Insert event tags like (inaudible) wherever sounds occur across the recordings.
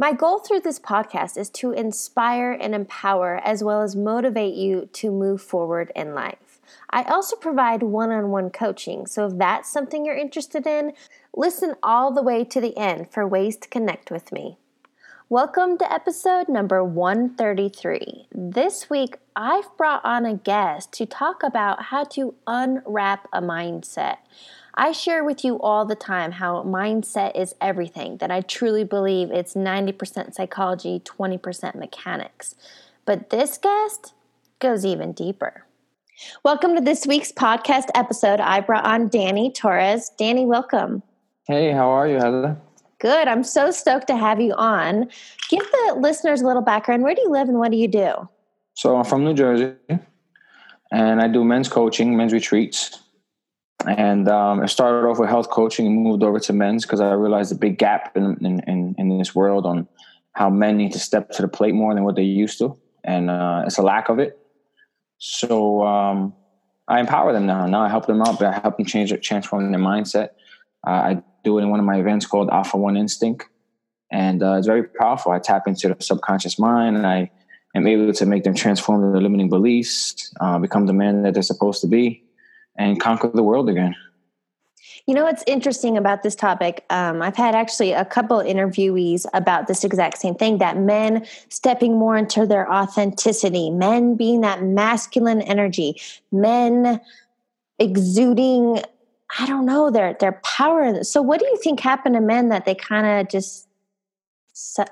My goal through this podcast is to inspire and empower as well as motivate you to move forward in life. I also provide one on one coaching, so if that's something you're interested in, listen all the way to the end for ways to connect with me. Welcome to episode number 133. This week, I've brought on a guest to talk about how to unwrap a mindset. I share with you all the time how mindset is everything, that I truly believe it's 90% psychology, 20% mechanics. But this guest goes even deeper. Welcome to this week's podcast episode. I brought on Danny Torres. Danny, welcome. Hey, how are you, Heather? Good. I'm so stoked to have you on. Give the listeners a little background. Where do you live and what do you do? So I'm from New Jersey, and I do men's coaching, men's retreats. And um, I started off with health coaching and moved over to men's because I realized a big gap in, in, in, in, this world on how men need to step to the plate more than what they used to. And uh, it's a lack of it. So um, I empower them now. Now I help them out, but I help them change, transform their mindset. Uh, I do it in one of my events called Alpha One Instinct, and uh, it's very powerful. I tap into the subconscious mind, and I am able to make them transform their limiting beliefs, uh, become the man that they're supposed to be, and conquer the world again. You know what's interesting about this topic? Um, I've had actually a couple interviewees about this exact same thing that men stepping more into their authenticity, men being that masculine energy, men exuding I don't know their their power. So, what do you think happened to men that they kind of just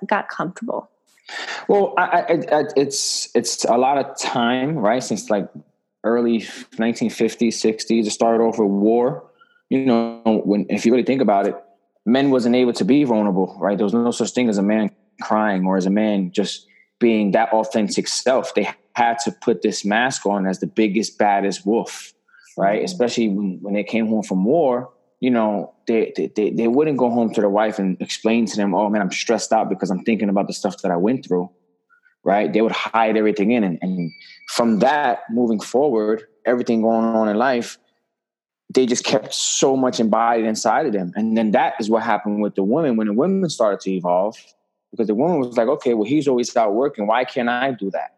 got comfortable? Well, I, I, I, it's it's a lot of time, right? Since like early 1950s, 60s, it started off with war. You know, when if you really think about it, men wasn't able to be vulnerable, right? There was no such thing as a man crying or as a man just being that authentic self. They had to put this mask on as the biggest, baddest wolf right? Mm-hmm. Especially when, when they came home from war, you know, they, they they wouldn't go home to their wife and explain to them, "Oh man, I'm stressed out because I'm thinking about the stuff that I went through." Right? They would hide everything in, and, and from that, moving forward, everything going on in life, they just kept so much embodied inside of them. And then that is what happened with the women when the women started to evolve, because the woman was like, "Okay, well, he's always out working. Why can't I do that?"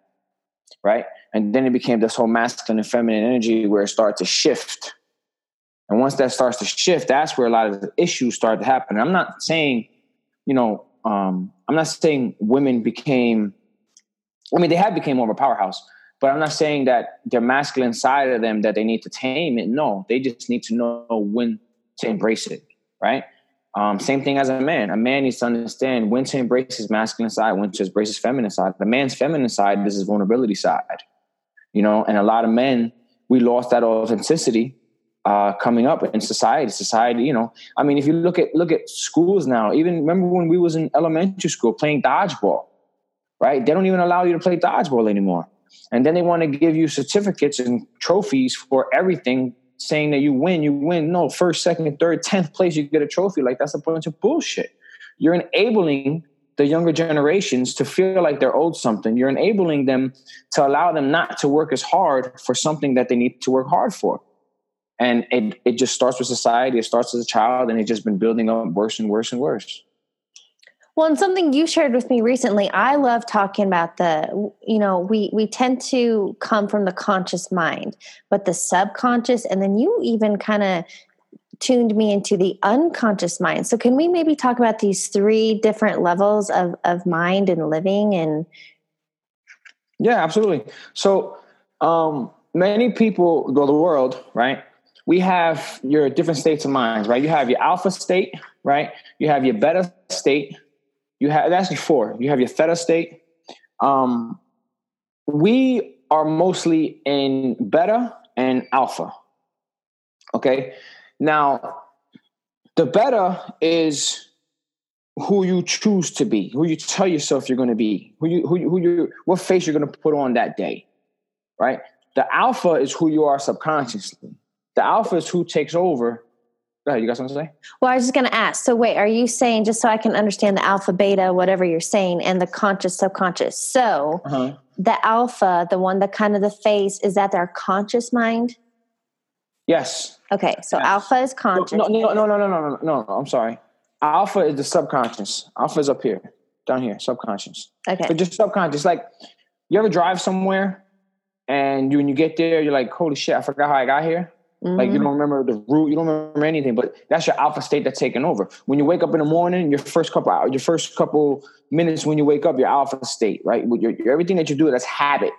right? And then it became this whole masculine and feminine energy where it started to shift. And once that starts to shift, that's where a lot of the issues start to happen. And I'm not saying, you know, um, I'm not saying women became, I mean, they have became more of a powerhouse, but I'm not saying that their masculine side of them that they need to tame it. No, they just need to know when to embrace it, right? Um, same thing as a man. A man needs to understand when to embrace his masculine side, when to embrace his feminine side. The man's feminine side is his vulnerability side. You know, and a lot of men, we lost that authenticity uh, coming up in society. Society, you know, I mean, if you look at look at schools now, even remember when we was in elementary school playing dodgeball, right? They don't even allow you to play dodgeball anymore. And then they want to give you certificates and trophies for everything saying that you win, you win. No, first, second, third, tenth place, you get a trophy. Like that's a bunch of bullshit. You're enabling the younger generations to feel like they're owed something. You're enabling them to allow them not to work as hard for something that they need to work hard for. And it, it just starts with society. It starts as a child, and it's just been building up worse and worse and worse. Well, and something you shared with me recently, I love talking about the, you know, we we tend to come from the conscious mind, but the subconscious, and then you even kind of tuned me into the unconscious mind. So, can we maybe talk about these three different levels of of mind and living? And yeah, absolutely. So, um, many people go the world, right? We have your different states of minds, right? You have your alpha state, right? You have your beta state you have actually four. You have your theta state. Um, we are mostly in beta and alpha. Okay. Now, the beta is who you choose to be, who you tell yourself you're going to be, who you who you, who you what face you're going to put on that day, right? The alpha is who you are subconsciously. The alpha is who takes over. Go ahead, you got something to say? Well, I was just going to ask. So, wait, are you saying just so I can understand the alpha, beta, whatever you're saying, and the conscious, subconscious? So, uh-huh. the alpha, the one that kind of the face, is that their conscious mind? Yes. Okay, so yes. alpha is conscious. No, no, no, no, no, no, no, no, no. I'm sorry. Alpha is the subconscious. Alpha is up here, down here, subconscious. Okay. But just subconscious. Like, you ever drive somewhere and you when you get there, you're like, holy shit, I forgot how I got here. Mm-hmm. Like you mm-hmm. don't remember the root, you don't remember anything, but that's your alpha state that's taking over. When you wake up in the morning, your first couple hours, your first couple minutes when you wake up, your alpha state, right? With your, your everything that you do, that's habit.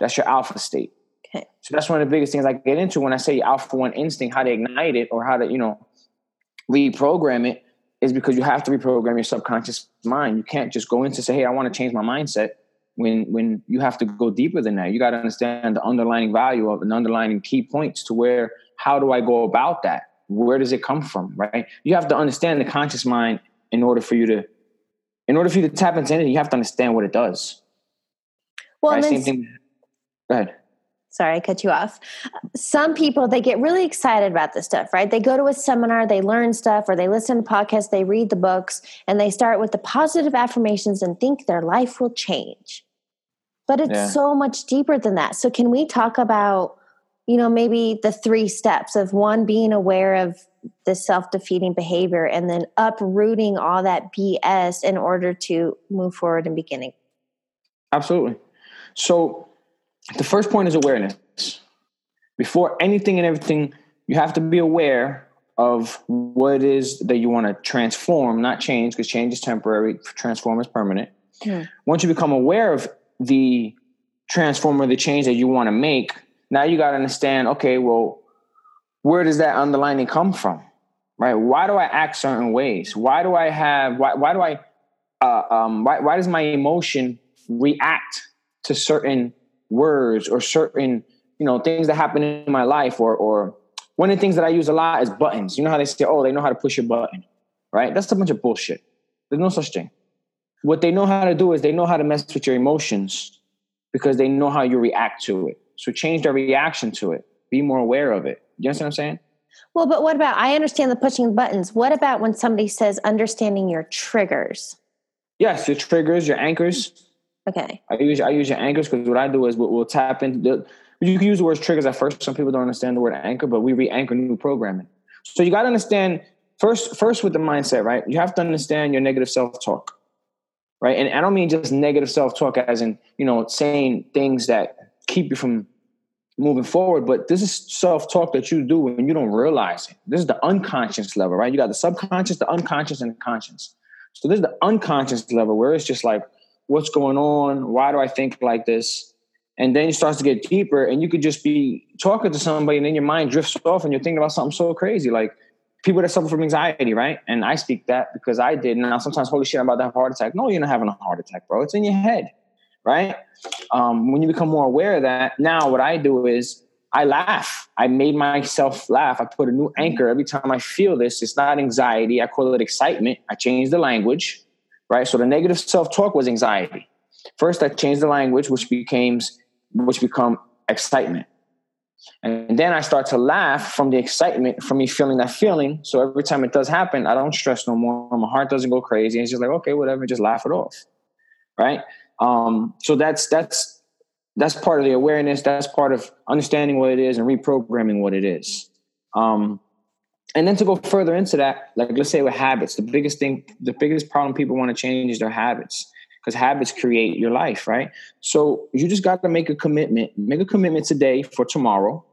That's your alpha state. Okay. So that's one of the biggest things I get into when I say alpha one instinct, how to ignite it or how to, you know, reprogram it is because you have to reprogram your subconscious mind. You can't just go in to say, hey, I want to change my mindset when when you have to go deeper than that. You got to understand the underlying value of an underlying key points to where how do I go about that? Where does it come from? Right? You have to understand the conscious mind in order for you to in order for you to tap into it, you have to understand what it does. Well, right? same thing. Go ahead sorry i cut you off some people they get really excited about this stuff right they go to a seminar they learn stuff or they listen to podcasts they read the books and they start with the positive affirmations and think their life will change but it's yeah. so much deeper than that so can we talk about you know maybe the three steps of one being aware of the self-defeating behavior and then uprooting all that bs in order to move forward and beginning absolutely so the first point is awareness. Before anything and everything, you have to be aware of what it is that you want to transform, not change, because change is temporary, transform is permanent. Yeah. Once you become aware of the transform or the change that you want to make, now you got to understand okay, well, where does that underlining come from? Right? Why do I act certain ways? Why do I have, why, why do I, uh, um, why, why does my emotion react to certain words or certain you know things that happen in my life or or one of the things that I use a lot is buttons. You know how they say, oh, they know how to push your button, right? That's a bunch of bullshit. There's no such thing. What they know how to do is they know how to mess with your emotions because they know how you react to it. So change their reaction to it. Be more aware of it. You understand what I'm saying? Well, but what about I understand the pushing buttons. What about when somebody says understanding your triggers? Yes, your triggers, your anchors. Okay. I use I use your anchors because what I do is we'll, we'll tap into the. You can use the word triggers at first. Some people don't understand the word anchor, but we re-anchor new programming. So you got to understand first. First, with the mindset, right? You have to understand your negative self-talk, right? And I don't mean just negative self-talk as in you know saying things that keep you from moving forward, but this is self-talk that you do when you don't realize it. This is the unconscious level, right? You got the subconscious, the unconscious, and the conscious. So this is the unconscious level where it's just like what's going on? Why do I think like this? And then it starts to get deeper, and you could just be talking to somebody, and then your mind drifts off, and you're thinking about something so crazy, like people that suffer from anxiety, right? And I speak that because I did. Now sometimes, holy shit, I'm about to have a heart attack. No, you're not having a heart attack, bro. It's in your head, right? Um, when you become more aware of that, now what I do is I laugh. I made myself laugh. I put a new anchor every time I feel this. It's not anxiety. I call it excitement. I change the language right? So the negative self-talk was anxiety. First, I changed the language, which became which become excitement. And then I start to laugh from the excitement, from me feeling that feeling. So every time it does happen, I don't stress no more. My heart doesn't go crazy. It's just like, okay, whatever, just laugh it off. Right. Um, so that's that's that's part of the awareness. That's part of understanding what it is and reprogramming what it is. Um, and then to go further into that, like let's say with habits, the biggest thing, the biggest problem people want to change is their habits because habits create your life, right? So you just got to make a commitment. Make a commitment today for tomorrow,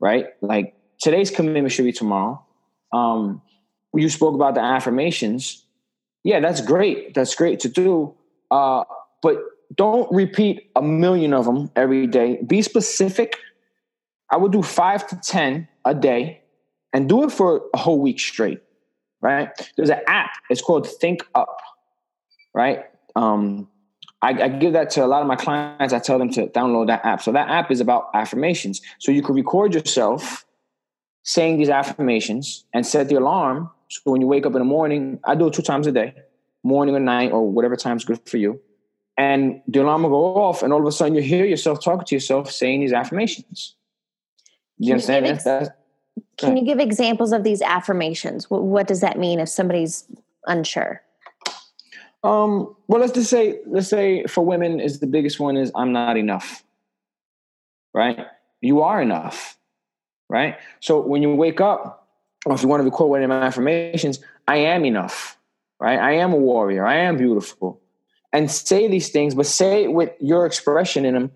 right? Like today's commitment should be tomorrow. Um, you spoke about the affirmations. Yeah, that's great. That's great to do. Uh, but don't repeat a million of them every day. Be specific. I would do five to 10 a day and do it for a whole week straight, right? There's an app. It's called Think Up, right? Um, I, I, give that to a lot of my clients. I tell them to download that app. So that app is about affirmations. So you can record yourself saying these affirmations and set the alarm So when you wake up in the morning, I do it two times a day, morning or night or whatever time's good for you. And the alarm will go off, and all of a sudden you hear yourself talking to yourself saying these affirmations. You understand? Ex- can you give examples of these affirmations? What, what does that mean if somebody's unsure? Um, well, let's just say, let's say for women is the biggest one is I'm not enough. Right? You are enough. Right? So when you wake up, or if you want to record one of my affirmations, I am enough. Right? I am a warrior. I am beautiful. And say these things, but say it with your expression in them,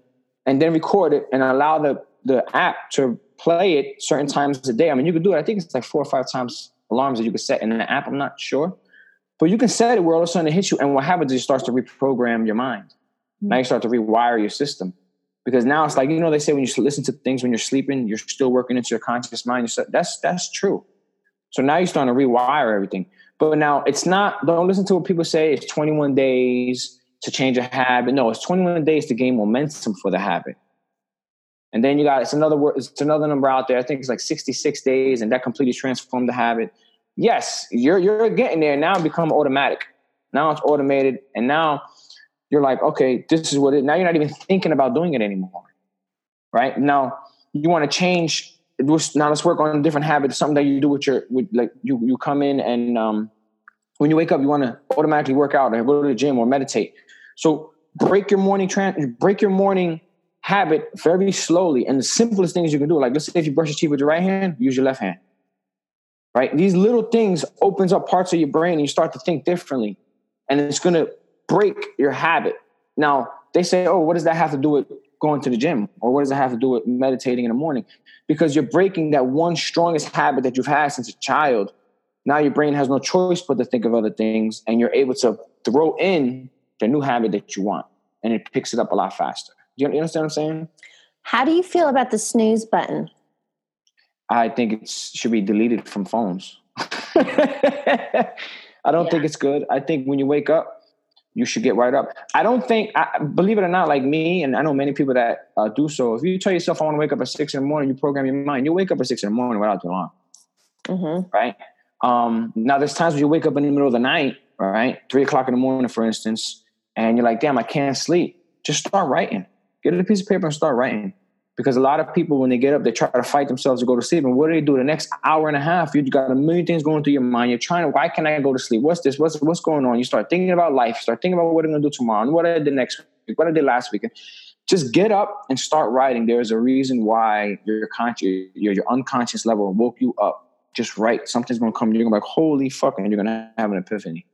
and then record it and allow the the app to play it certain times a day. I mean, you could do it. I think it's like four or five times alarms that you could set in the app. I'm not sure. But you can set it where all of a sudden it hits you, and what happens is it starts to reprogram your mind. Now you start to rewire your system because now it's like you know they say when you listen to things when you're sleeping, you're still working into your conscious mind. That's that's true. So now you're starting to rewire everything. But now it's not. Don't listen to what people say. It's 21 days to change a habit. No, it's 21 days to gain momentum for the habit. And then you got it's another word. It's another number out there. I think it's like 66 days, and that completely transformed the habit yes, you're you're getting there now. Become automatic. Now it's automated, and now you're like, okay, this is what it. Now you're not even thinking about doing it anymore, right? Now you want to change. Now let's work on a different habit. Something that you do with your with like you you come in and um, when you wake up, you want to automatically work out or go to the gym or meditate. So break your morning trans break your morning habit very slowly. And the simplest things you can do, like let's say if you brush your teeth with your right hand, use your left hand right? These little things opens up parts of your brain and you start to think differently. And it's going to break your habit. Now, they say, oh, what does that have to do with going to the gym? Or what does that have to do with meditating in the morning? Because you're breaking that one strongest habit that you've had since a child. Now your brain has no choice but to think of other things, and you're able to throw in the new habit that you want, and it picks it up a lot faster. Do you understand what I'm saying? How do you feel about the snooze button? I think it should be deleted from phones. (laughs) I don't yeah. think it's good. I think when you wake up, you should get right up. I don't think, I, believe it or not, like me, and I know many people that uh, do so. If you tell yourself, I want to wake up at six in the morning, you program your mind, you wake up at six in the morning without the alarm. Mm-hmm. Right? Um, now, there's times when you wake up in the middle of the night, right? Three o'clock in the morning, for instance, and you're like, damn, I can't sleep. Just start writing. Get a piece of paper and start writing because a lot of people when they get up they try to fight themselves to go to sleep. And what do they do? The next hour and a half you got a million things going through your mind. You're trying to why can't i go to sleep? What's this? What's what's going on? You start thinking about life. Start thinking about what i'm going to do tomorrow and what i did next week what i did last week. Just get up and start writing. There's a reason why your conscious your, your unconscious level woke you up. Just write. Something's going to come. You're going to be like holy fuck and you're going to have an epiphany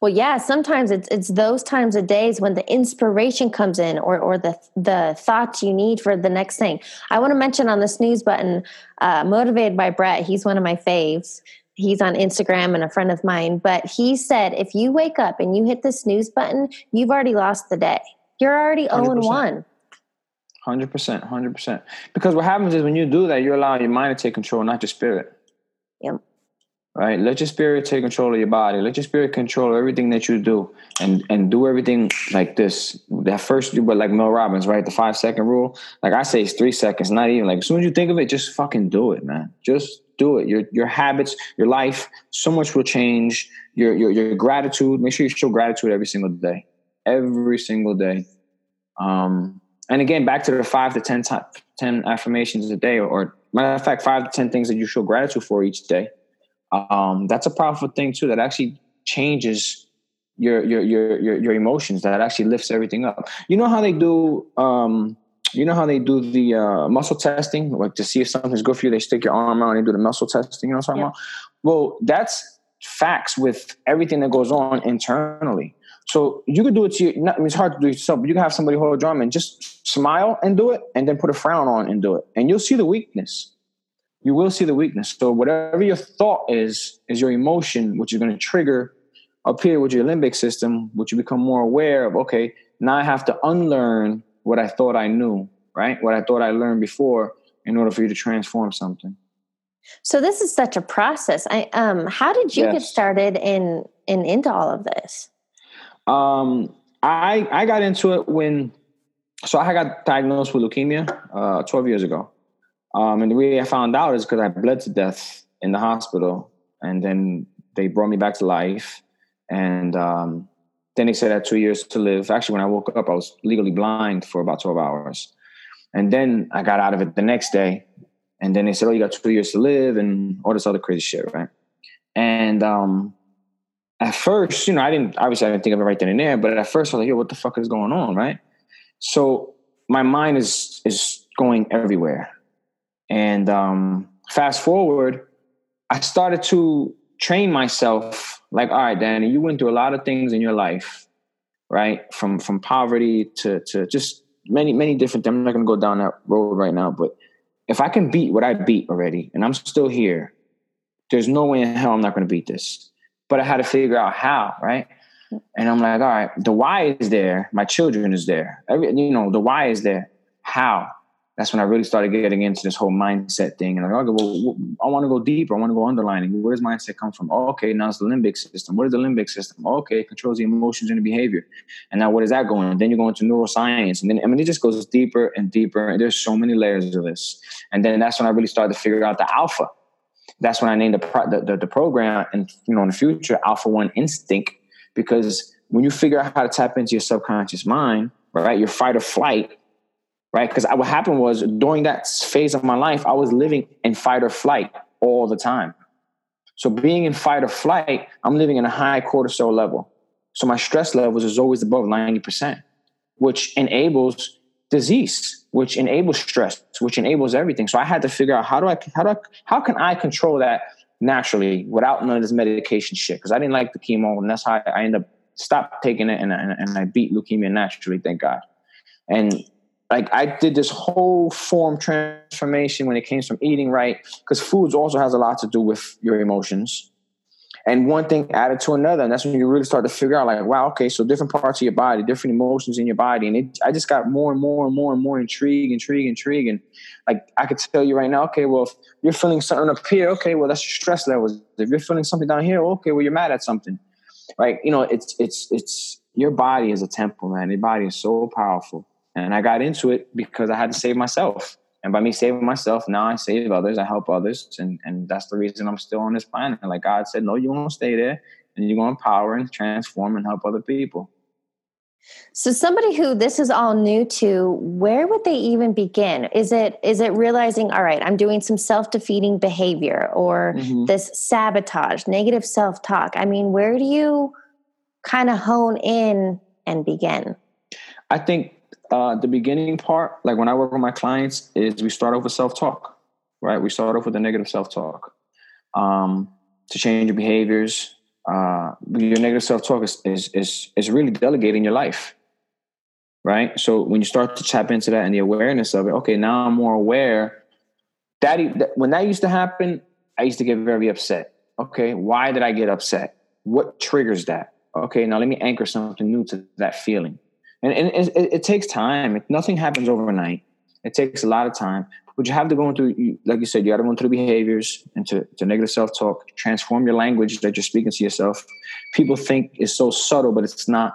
well, yeah, sometimes it's it's those times of days when the inspiration comes in or or the the thoughts you need for the next thing. I want to mention on the snooze button, uh, motivated by Brett. He's one of my faves. He's on Instagram and a friend of mine. But he said if you wake up and you hit the snooze button, you've already lost the day. You're already 0 and 1. Hundred percent, hundred percent. Because what happens is when you do that, you allow your mind to take control, not your spirit. Yep right? Let your spirit take control of your body. Let your spirit control everything that you do, and and do everything like this. That first, but like Mel Robbins, right? The five second rule. Like I say, it's three seconds. Not even like as soon as you think of it, just fucking do it, man. Just do it. Your your habits, your life, so much will change. Your your your gratitude. Make sure you show gratitude every single day. Every single day. Um, and again, back to the five to 10, 10 affirmations a day, or, or matter of fact, five to ten things that you show gratitude for each day um, that's a powerful thing too. That actually changes your your your your, your emotions. That actually lifts everything up. You know how they do. Um, you know how they do the uh, muscle testing, like to see if something's good for you. They stick your arm out and do the muscle testing. You know what I'm talking yeah. about? Well, that's facts with everything that goes on internally. So you could do it to you. Not, I mean, it's hard to do it yourself, but you can have somebody hold a drum and just smile and do it, and then put a frown on and do it, and you'll see the weakness you will see the weakness. So whatever your thought is, is your emotion, which is going to trigger up here with your limbic system, which you become more aware of. Okay, now I have to unlearn what I thought I knew, right? What I thought I learned before, in order for you to transform something. So this is such a process. I um, how did you yes. get started in in into all of this? Um, I I got into it when so I got diagnosed with leukemia uh, 12 years ago. Um, and the way I found out is because I bled to death in the hospital. And then they brought me back to life, and um, then they said I had two years to live. Actually, when I woke up, I was legally blind for about twelve hours, and then I got out of it the next day. And then they said, "Oh, you got two years to live," and all this other crazy shit, right? And um, at first, you know, I didn't obviously I didn't think of it right then and there, but at first I was like, "Yo, what the fuck is going on?" Right? So my mind is is going everywhere, and um, fast forward, I started to train myself. Like, all right, Danny, you went through a lot of things in your life, right? From from poverty to to just many many different. things. I'm not to go down that road right now, but if I can beat what I beat already, and I'm still here, there's no way in hell I'm not to beat this. But I had to figure out how, right? And I'm like, all right, the why is there. My children is there. Every, you know, the why is there. How? That's when I really started getting into this whole mindset thing. And I'm like, okay, well, I want to go deeper. I want to go underlining. Where does mindset come from? Oh, okay, now it's the limbic system. What is the limbic system? Oh, okay, it controls the emotions and the behavior. And now what is that going? Then you go into neuroscience. And then, I mean, it just goes deeper and deeper. And there's so many layers of this. And then that's when I really started to figure out the alpha. That's when I named the, the, the, the program and, you know, in the future, Alpha One Instinct because when you figure out how to tap into your subconscious mind, right, your fight or flight, right? Because what happened was during that phase of my life, I was living in fight or flight all the time. So being in fight or flight, I'm living in a high cortisol level. So my stress levels is always above 90%, which enables disease, which enables stress, which enables everything. So I had to figure out how do I how do I how can I control that naturally without none of this medication shit because I didn't like the chemo, and that's how I, ended up stopped taking it, and, and, and I beat leukemia naturally, thank God. And like I did this whole form transformation when it came from eating right, because foods also has a lot to do with your emotions. And one thing added to another and that's when you really start to figure out like wow okay so different parts of your body different emotions in your body. And it, i just got more and more and more and more intrigued, intrigued, intrigued, and like i could tell you right now okay well if you're feeling something up here okay well that's your stress levels. If you're feeling something down here okay well you're mad at something. Right you know it's it's it's your body is a temple man. Your body is so powerful and i got into it because i had to save myself and by me saving myself, now I save others, I help others, and and that's the reason I'm still on this planet. Like God said, no, you won't stay there, and you're going to empower and transform and help other people. So somebody who this is all new to, where would they even begin? Is it is it realizing, all right, I'm doing some self-defeating behavior or mm-hmm. this sabotage, negative self-talk? I mean, where do you kind of hone in and begin? I think uh, the beginning part, like when I work with my clients, is we start off with self talk, right? We start off with the negative self talk um, to change your behaviors. Uh, your negative self talk is, is is is really delegating your life, right? So when you start to tap into that and the awareness of it, okay, now I'm more aware. That when that used to happen, I used to get very upset. Okay, why did I get upset? What triggers that? Okay, now let me anchor something new to that feeling and, and it, it, takes time. Nothing happens overnight. It takes a lot of time. But you have to go into, like you said, you got to go into the behaviors and to, to negative self talk, transform your language that you're speaking to yourself. People think it's so subtle, but it's not.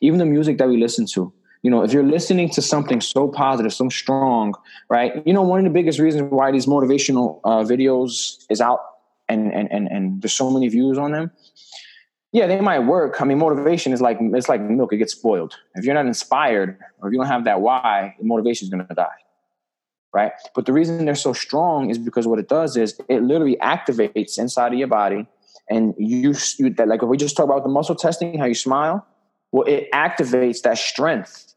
Even the music that we listen to, you know, if you're listening to something so positive, so strong, right? You know, one of the biggest reasons why these motivational uh, videos is out and, and, and, and there's so many views on them yeah, they might work. I mean, motivation is like it's like milk; it gets spoiled. If you're not inspired, or if you don't have that why, motivation is going to die, right? But the reason they're so strong is because what it does is it literally activates inside of your body, and you, you that like if we just talk about the muscle testing, how you smile, well, it activates that strength.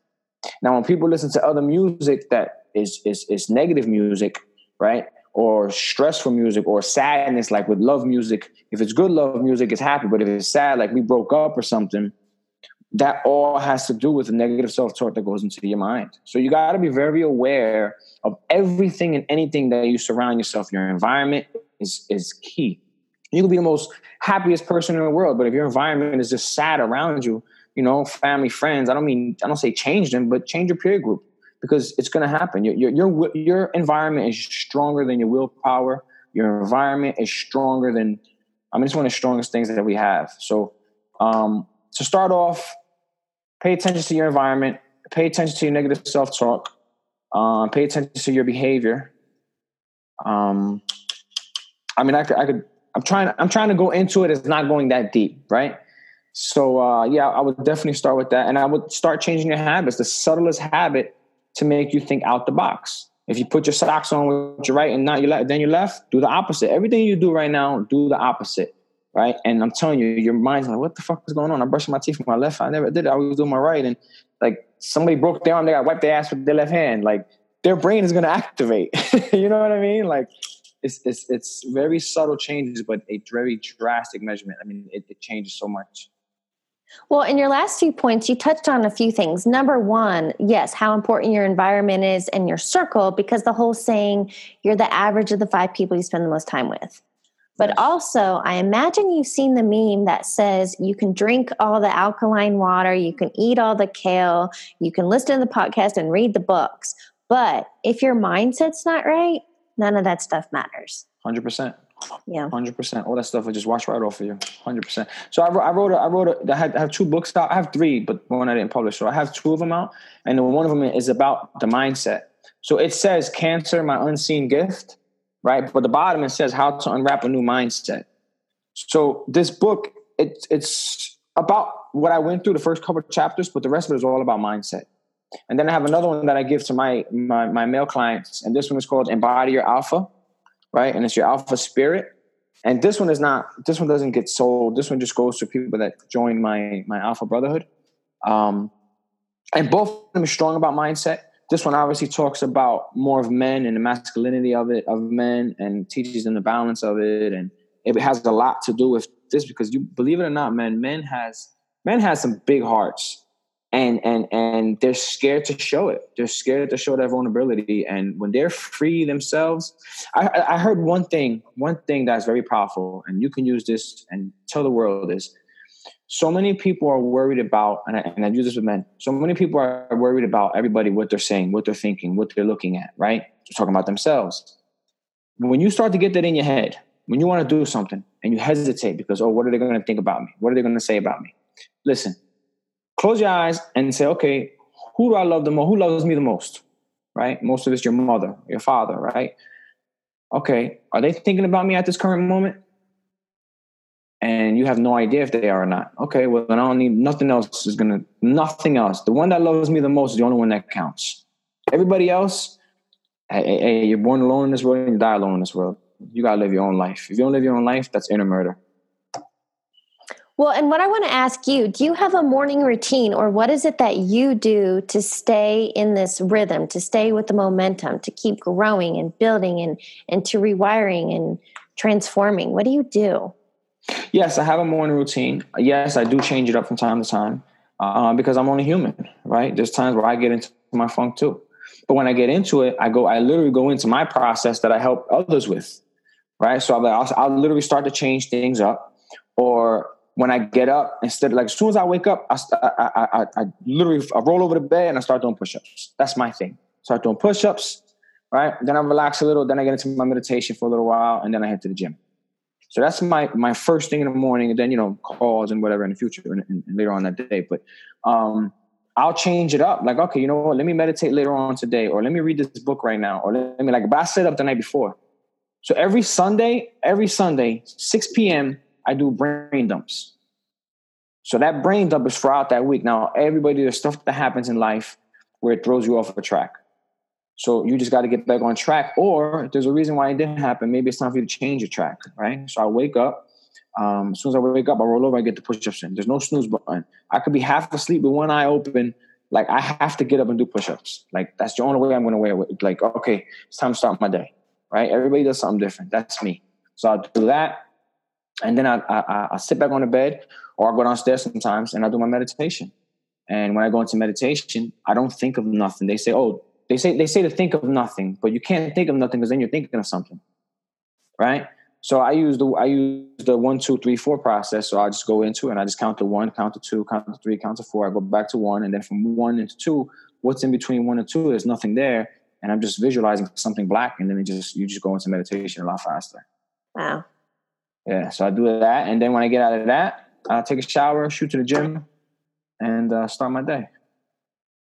Now, when people listen to other music that is is is negative music, right? Or stressful music or sadness, like with love music. If it's good love music, it's happy. But if it's sad, like we broke up or something, that all has to do with the negative self talk that goes into your mind. So you got to be very aware of everything and anything that you surround yourself. Your environment is is key. You can be the most happiest person in the world, but if your environment is just sad around you, you know, family, friends. I don't mean I don't say change them, but change your peer group because it's going to happen. Your, your, your, your environment is stronger than your willpower. Your environment is stronger than, I mean, it's one of the strongest things that we have. So, um, to start off, pay attention to your environment, pay attention to your negative self talk, um, pay attention to your behavior. Um, I mean, I could, I could I'm trying. I'm trying to go into it. It's not going that deep, right? So uh, yeah, I would definitely start with that, and I would start changing your habits. The subtlest habit to make you think out the box. If you put your socks on with your right and not your left, then your left, do the opposite. Everything you do right now, do the opposite, right? And I'm telling you, your mind's like, what the fuck is going on? I'm brushing my teeth with my left. I never did it. I was doing my right, and like somebody broke their arm, they got wiped their ass with their left hand. Like their brain is going to activate. (laughs) you know what I mean? Like it's it's it's very subtle changes, but a very drastic measurement. I mean, it, it changes so much. Well, in your last few points, you touched on a few things. Number one, yes, how important your environment is and your circle, because the whole saying you're the average of the five people you spend the most time with. But also, I imagine you've seen the meme that says you can drink all the alkaline water, you can eat all the kale, you can listen to the podcast and read the books. But if your mindset's not right, none of that stuff matters. 100%. Yeah, hundred percent. All that stuff will just wash right off of you. Hundred percent. So I wrote, I wrote, a, I wrote, a, I, had, I have two books out. I have three, but one I didn't publish. So I have two of them out, and one of them is about the mindset. So it says "Cancer, my unseen gift," right? But the bottom it says how to unwrap a new mindset. So this book, it's it's about what I went through the first couple of chapters, but the rest of it is all about mindset. And then I have another one that I give to my my, my male clients, and this one is called "Embody Your Alpha." Right? And it's your alpha spirit. And this one is not. This one doesn't get sold. This one just goes to people that join my my alpha brotherhood. Um, and both of them are strong about mindset. This one obviously talks about more of men and the masculinity of it of men and teaches them the balance of it. And it has a lot to do with this because you believe it or not, man, men has men has some big hearts and and and they're scared to show it. They're scared to show that vulnerability. And when they're free themselves I, I heard one thing one thing that's very powerful and you can use this and tell the world is so many people are worried about and I, and I do this with men so many people are worried about everybody what they're saying what they're thinking what they're looking at right? They're talking about themselves. When you start to get that in your head when you want to do something and you hesitate because oh what are they going to think about me? What are they going to say about me? Listen close your eyes and say, okay, who do I love the most? Who loves me the most? Right? Most of it's your mother, your father, right? Okay, are they thinking about me at this current moment? And you have no idea if they are or not. Okay, well, then I don't need nothing else is gonna, nothing else. The one that loves me the most is the only one that counts. Everybody else, hey, hey, you're born alone in this world and you die alone in this world. You gotta live your own life. If you don't live your own life, that's inner murder. Well, and what I want to ask you, do you have a morning routine or what is it that you do to stay in this rhythm, to stay with the momentum, to keep growing and building and and to rewiring and transforming? What do you do? Yes, I have a morning routine. Yes, I do change it up from time to time uh, because I'm only human, right? There's times where I get into my funk too. But when I get into it, I go, I literally go into my process that I help others with, right? So I'll, I'll literally start to change things up or when I get up, instead like as soon as I wake up, I, I, I, I literally I roll over the bed and I start doing push-ups. That's my thing. Start doing push-ups, right? Then I relax a little. Then I get into my meditation for a little while, and then I head to the gym. So that's my my first thing in the morning, and then you know calls and whatever in the future and, and later on that day. But um, I'll change it up. Like okay, you know what? Let me meditate later on today, or let me read this book right now, or let me like. But I set up the night before. So every Sunday, every Sunday, 6 p.m. I do brain dumps. So that brain dump is throughout that week. Now, everybody, there's stuff that happens in life where it throws you off of a track. So you just got to get back on track. Or there's a reason why it didn't happen. Maybe it's time for you to change your track, right? So I wake up. Um, as soon as I wake up, I roll over, I get the push-ups in. There's no snooze button. I could be half asleep with one eye open. Like I have to get up and do push-ups. Like that's the only way I'm going to wear it. Like, okay, it's time to start my day, right? Everybody does something different. That's me. So I'll do that and then I, I, I sit back on the bed or I go downstairs sometimes and I do my meditation. And when I go into meditation, I don't think of nothing. They say, oh, they say they say to think of nothing, but you can't think of nothing because then you're thinking of something, right? So I use the I use the one, two, three, four process. So I just go into it and I just count to one, count to two, count to three, count to four. I go back to one, and then from one into two, what's in between one and two? There's nothing there, and I'm just visualizing something black, and then it just you just go into meditation a lot faster. Wow. Yeah, so I do that, and then when I get out of that, I take a shower, shoot to the gym, and uh, start my day.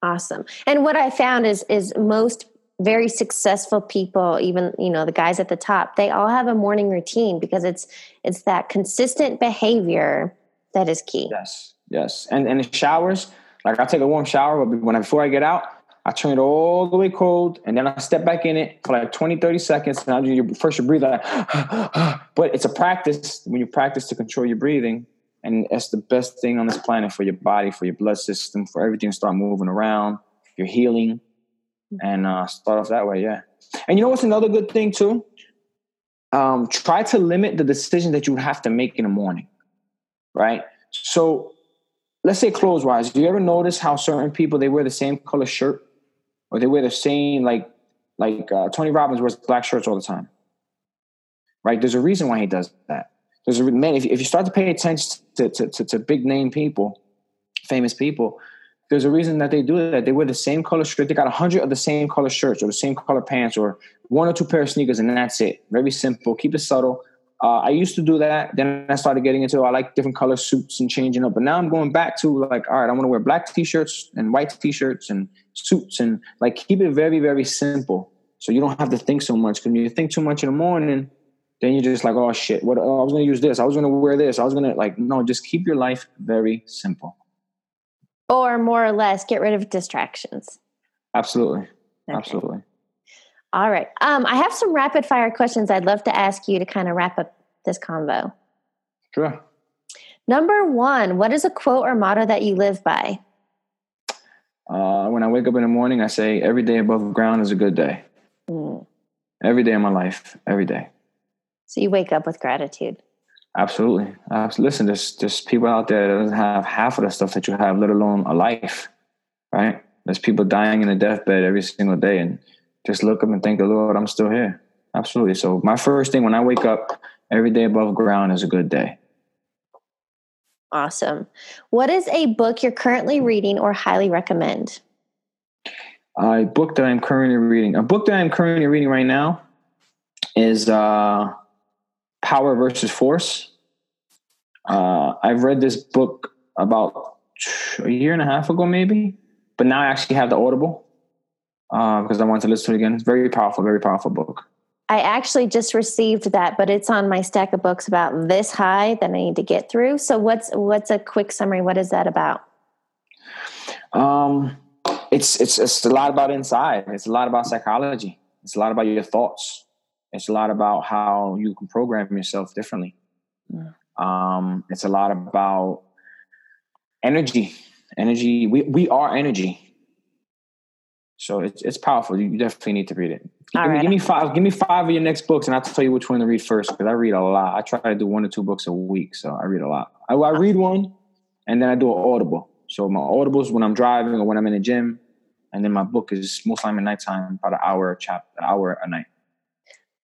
Awesome. And what I found is is most very successful people, even you know the guys at the top, they all have a morning routine because it's it's that consistent behavior that is key. Yes, yes, and and the showers. Like I take a warm shower, but when I, before I get out, I turn it all the way cold, and then I step back in it for like 20, 30 seconds. And I do your first you breathe like, (gasps) but it's a practice when you practice to control your breathing, and it's the best thing on this planet for your body, for your blood system, for everything to start moving around. You're healing, and uh, start off that way. Yeah, and you know what's another good thing too? Um, try to limit the decision that you have to make in the morning, right? So let's say clothes wise, do you ever notice how certain people they wear the same color shirt or they wear the same like like uh, Tony Robbins wears black shirts all the time, right? There's a reason why he does that. There's a man if, if you start to pay attention to, to, to, to big name people, famous people, there's a reason that they do that. They wear the same color shirt. They got a hundred of the same color shirts or the same color pants or one or two pair of sneakers, and that's it. Very simple. Keep it subtle. Uh, I used to do that. Then I started getting into I like different color suits and changing up. But now I'm going back to like, all right, I want to wear black t-shirts and white t-shirts and suits and like keep it very very simple so you don't have to think so much. Because when you think too much in the morning, then you're just like, oh shit, what? Oh, I was going to use this. I was going to wear this. I was going to like, no, just keep your life very simple. Or more or less, get rid of distractions. Absolutely, okay. absolutely. All right. Um, I have some rapid fire questions I'd love to ask you to kind of wrap up this convo. Sure. Number one, what is a quote or motto that you live by? Uh, when I wake up in the morning, I say, every day above ground is a good day. Mm. Every day of my life, every day. So you wake up with gratitude. Absolutely. Uh, listen, there's there's people out there that doesn't have half of the stuff that you have, let alone a life. Right? There's people dying in a deathbed every single day, and just look up and thank the Lord, I'm still here. Absolutely. So my first thing when I wake up, every day above ground is a good day. Awesome. What is a book you're currently reading or highly recommend? A book that I'm currently reading. A book that I'm currently reading right now is uh, Power versus Force. Uh, I've read this book about a year and a half ago, maybe, but now I actually have the Audible uh, because I want to listen to it again. It's very powerful, very powerful book. I actually just received that, but it's on my stack of books about this high that I need to get through. So what's what's a quick summary? What is that about? Um, it's it's it's a lot about inside. It's a lot about psychology. It's a lot about your thoughts. It's a lot about how you can program yourself differently. Yeah. Um, it's a lot about energy. Energy. We we are energy. So it's it's powerful. You definitely need to read it. Give, me, give me five. Give me five of your next books, and I'll tell you which one to read first. Because I read a lot. I try to do one or two books a week, so I read a lot. I, I read one, and then I do an audible. So my audibles when I'm driving or when I'm in the gym, and then my book is most time at nighttime, about an hour a chap, an hour a night.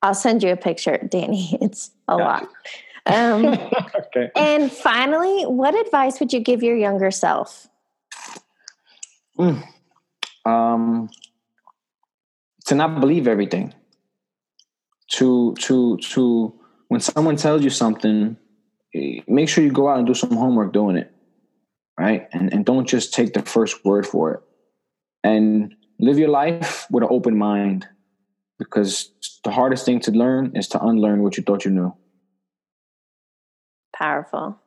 I'll send you a picture, (laughs) Danny. It's a yeah. lot. Um, (laughs) okay. And finally, what advice would you give your younger self? Mm um, to not believe everything. To to to when someone tells you something, eh, make sure you go out and do some homework doing it, right? And and don't just take the first word for it. And live your life with an open mind, because the hardest thing to learn is to unlearn what you thought you knew. Powerful.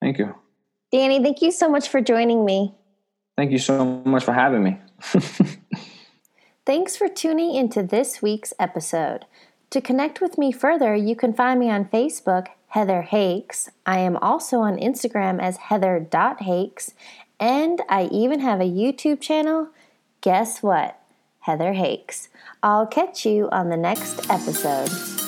Thank you. Danny, thank you so much for joining me. Thank you so much for having me. (laughs) Thanks for tuning into this week's episode. To connect with me further, you can find me on Facebook, Heather Hakes. I am also on Instagram as heather.hakes, and I even have a YouTube channel. Guess what? Heather Hakes. I'll catch you on the next episode.